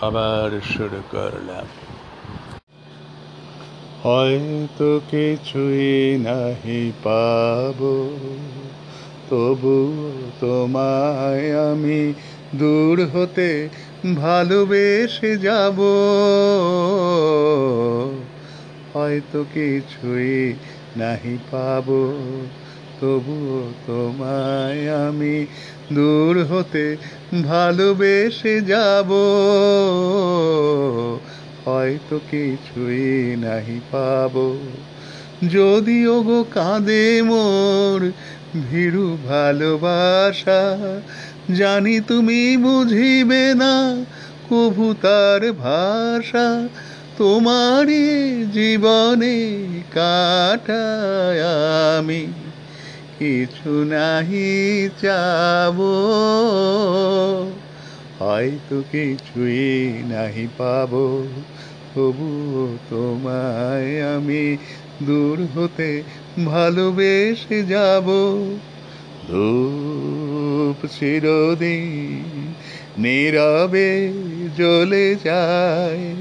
আবার শুরু করলাম। হয়তো কিছুই নাহি পাব, তবু তোমায় আমি দূর হতে ভালোবেসে যাব। হয়তো কিছুই নাহি পাবো তবু তোমায় আমি দূর হতে ভালোবেসে যাব। হয়তো কিছুই নাহি পাব। যদিও গো কাঁদে মোর ভীরু ভালোবাসা, জানি তুমি বুঝিবে না কভু তার ভাষা। তোমারই জীবনে কাটায় আমি। কিছু নাহি চাবো। হয়তো কিছুই নাহি পাবো। তবু তোমায় আমি দূর হতে ভালোবেসে যাব। ধূপ চিরদিন নীরবে জ্বলে যায়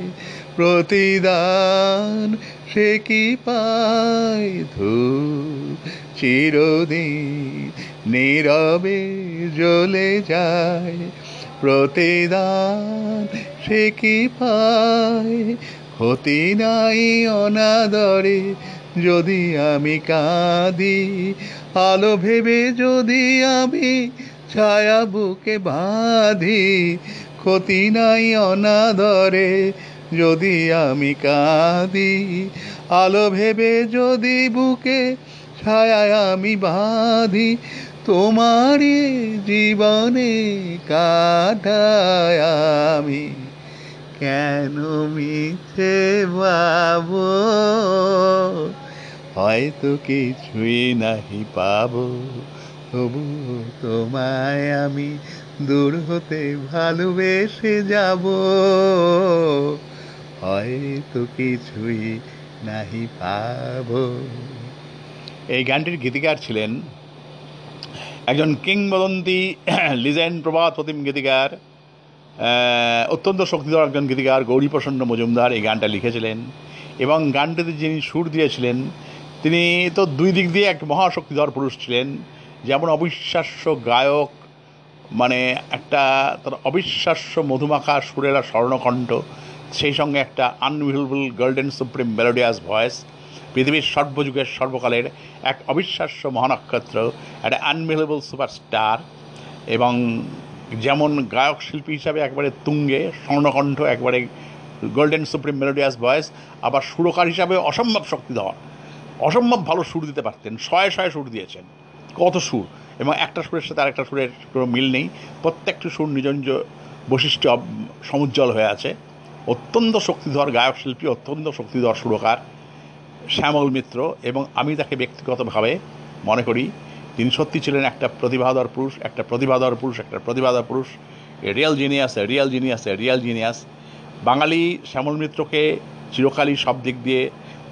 প্রতিদান সে কি পায় ধূপ? চিরদিন নীরবে জ্বলে যায়। প্রতিদান সে কি পায়? ক্ষতি নাই অনাদরে যদি আমি কাঁদি। আলো ভেবে যদি আমি ছায়া বুকে বাঁধি। ক্ষতি নাই অনাদরে যদি আমি কাঁদি, আলো ভেবে যদি বুকে ছায়ায় আমি বাঁধি, তোমারই জীবনে কাটায় আমি, কেন মিছে পাবো হয়তো কিছুই নাহি পাবো, তবু তোমায় আমি দূর হতে ভালোবেসে যাব। হয়তো কিছুই নাহি পাবো। এই গানটির গীতিকার ছিলেন একজন কিংবদন্তি লিজেন্ড প্রবাদ প্রতিম গীতিকার অত্যন্ত শক্তিধর একজন গীতিকার গৌরীপ্রসন্ন মজুমদার এই গানটা লিখেছিলেন এবং গানটিতে যিনি সুর দিয়েছিলেন, তিনি তো দুই দিক দিয়ে এক মহাশক্তিধর পুরুষ ছিলেন, যেমন অবিশ্বাস্য গায়ক মানে একটা তার অবিশ্বাস্য মধুমাখা সুরেলা স্বর্ণকণ্ঠ সেই সঙ্গে একটা unbelievable golden supreme melodious voice পৃথিবীর সর্বযুগের সর্বকালের এক অবিশ্বাস্য মহানক্ষত্র, একটা আনবিলিভেবল সুপারস্টার এবং যেমন গায়ক শিল্পী হিসাবে একবারে তুঙ্গে, স্বর্ণকণ্ঠ, একবারে গোল্ডেন সুপ্রিম মেলোডিয়াস ভয়েস আবার সুরকার হিসাবে অসম্ভব শক্তিধর। অসম্ভব ভালো সুর দিতে পারতেন, শয়ে শয়ে সুর দিয়েছেন। কত সুর! এবং একটা সুরের সাথে আরেকটা সুরের কোনো মিল নেই। প্রত্যেকটি সুর নিজ নিজ বৈশিষ্ট্য সমুজ্জ্বল হয়ে আছে। অত্যন্ত শক্তিধর গায়ক শিল্পী অত্যন্ত শক্তিধর সুরকার শ্যামল মিত্র এবং আমি তাকে ব্যক্তিগতভাবে মনে করি তিনি সত্যি ছিলেন একটা প্রতিভাধর পুরুষ, একটা প্রতিভাধর পুরুষ, একটা প্রতিভাধর পুরুষ real genius real genius real genius. বাঙালি শ্যামল মিত্রকে চিরকালই সব দিক দিয়ে,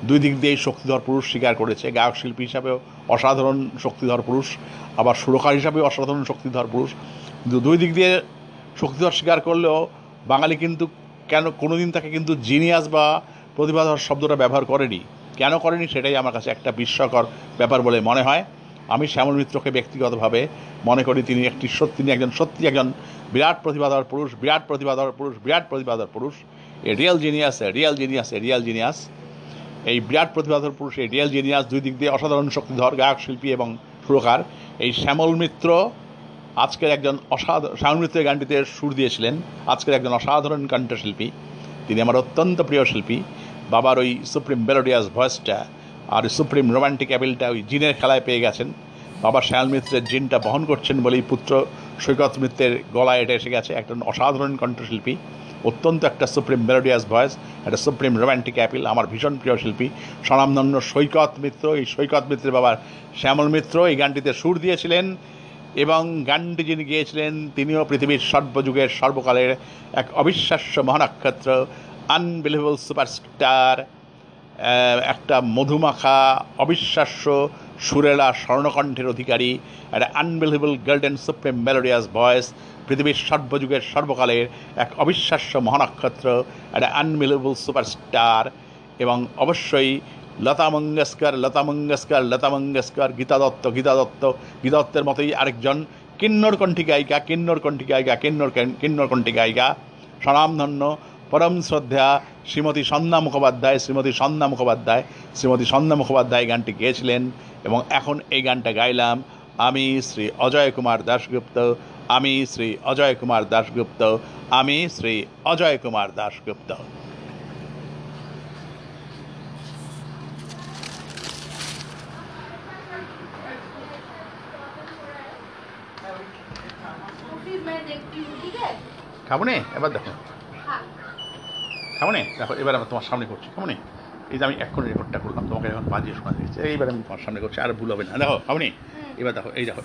দুই দিক দিয়েই শক্তিধর পুরুষ স্বীকার করেছে। গায়ক শিল্পী হিসাবেও অসাধারণ শক্তিধর পুরুষ, আবার সুরকার হিসাবেও অসাধারণ শক্তিধর পুরুষ। কিন্তু দুই দিক দিয়ে শক্তিধর স্বীকার করলেও বাঙালি কিন্তু কেন কোনোদিন তাকে কিন্তু জিনিয়াস বা প্রতিভাধর শব্দটা ব্যবহার করেনি? কেন করেনি সেটাই আমার কাছে একটা বিস্ময়কর ব্যাপার বলে মনে হয়। আমি শ্যামল মিত্রকে ব্যক্তিগতভাবে মনে করি তিনি একটি সত্যি, তিনি একজন সত্যি একজন বিরাট প্রতিভাধর পুরুষ, বিরাট প্রতিভাধর পুরুষ, বিরাট প্রতিভাধর পুরুষ। A real genius real genius, a real genius. এই বিরাট প্রতিভাধর পুরুষ এই রিয়াল জিনিয়াস, দুই দিক দিয়ে অসাধারণ শক্তিধর, গায়ক, শিল্পী এবং সুরকার। এই শ্যামল মিত্র আজকের একজন অসাধারণ মিত্রের গানটিতে সুর দিয়েছিলেন আজকের একজন অসাধারণ কণ্ঠশিল্পী। তিনি আমার অত্যন্ত প্রিয় শিল্পী। বাবার ওই সুপ্রিম মেলোডিয়াস ভয়েসটা আর সুপ্রিম রোমান্টিক অ্যাপিলটা ওই জিনের খেলায় পেয়ে গেছেন। বাবা শ্যামল মিত্রের জিনটা বহন করছেন বলেই পুত্র সৈকত মিত্রের গলায় এটা এসে গেছে। একজন অসাধারণ কণ্ঠশিল্পী, অত্যন্ত একটা সুপ্রিম মেলোডিয়াস ভয়েস, একটা সুপ্রিম রোম্যান্টিক অ্যাপিল আমার ভীষণ প্রিয় শিল্পী। স্বনামধন্য সৈকত মিত্র, এই সৈকত মিত্রের বাবার শ্যামল মিত্র এই গানটিতে সুর দিয়েছিলেন। এবং গানটি যিনি গিয়েছিলেন, তিনিও পৃথিবীর সর্বযুগের সর্বকালের এক অবিশ্বাস্য মহানক্ষত্র আনবিলিভেবল সুপারস্টার একটা মধুমাখা, অবিশ্বাস্য সুরেলা স্বর্ণকণ্ঠের অধিকারী একটা unbelievable golden supreme melodious voice পৃথিবীর সর্বযুগের সর্বকালের এক অবিশ্বাস্য মহানক্ষত্র একটা আনবিলেবল সুপারস্টার এবং অবশ্যই লতা মঙ্গেশকর লতা মঙ্গেশকর লতা মঙ্গেশকর গীতা দত্ত গীতা দত্ত গীতা দত্তের মতোই আরেকজন কিন্নর কণ্ঠী গায়িকা কিন্নর কণ্ঠী গায়িকা কিন্নর কিন্নর কণ্ঠী গায়িকা স্বনামধন্য, পরম শ্রদ্ধা, শ্রীমতী সন্ধ্যা মুখোপাধ্যায়, শ্রীমতী সন্ধ্যা মুখোপাধ্যায়, শ্রীমতী সন্ধ্যা মুখোপাধ্যায় গানটি গেয়েছিলেন এবং এখন এই গানটা গাইলাম আমি শ্রী অজয় কুমার দাশগুপ্ত, আমি শ্রী অজয় কুমার দাশগুপ্ত, আমি শ্রী অজয় কুমার দাশগুপ্ত। একটু এবার দেখো। খাব দেখো এবার আবার তোমার সামনে করছি খাব এই যে আমি এক্ষুনি রেকর্ডটা করলাম তোমাকে এখন বাজিয়ে শোনা দিয়েছে এইবার আমি তোমার সামনে করছি আর ভুল হবে না। দেখো খাব এবার দেখো এই দেখো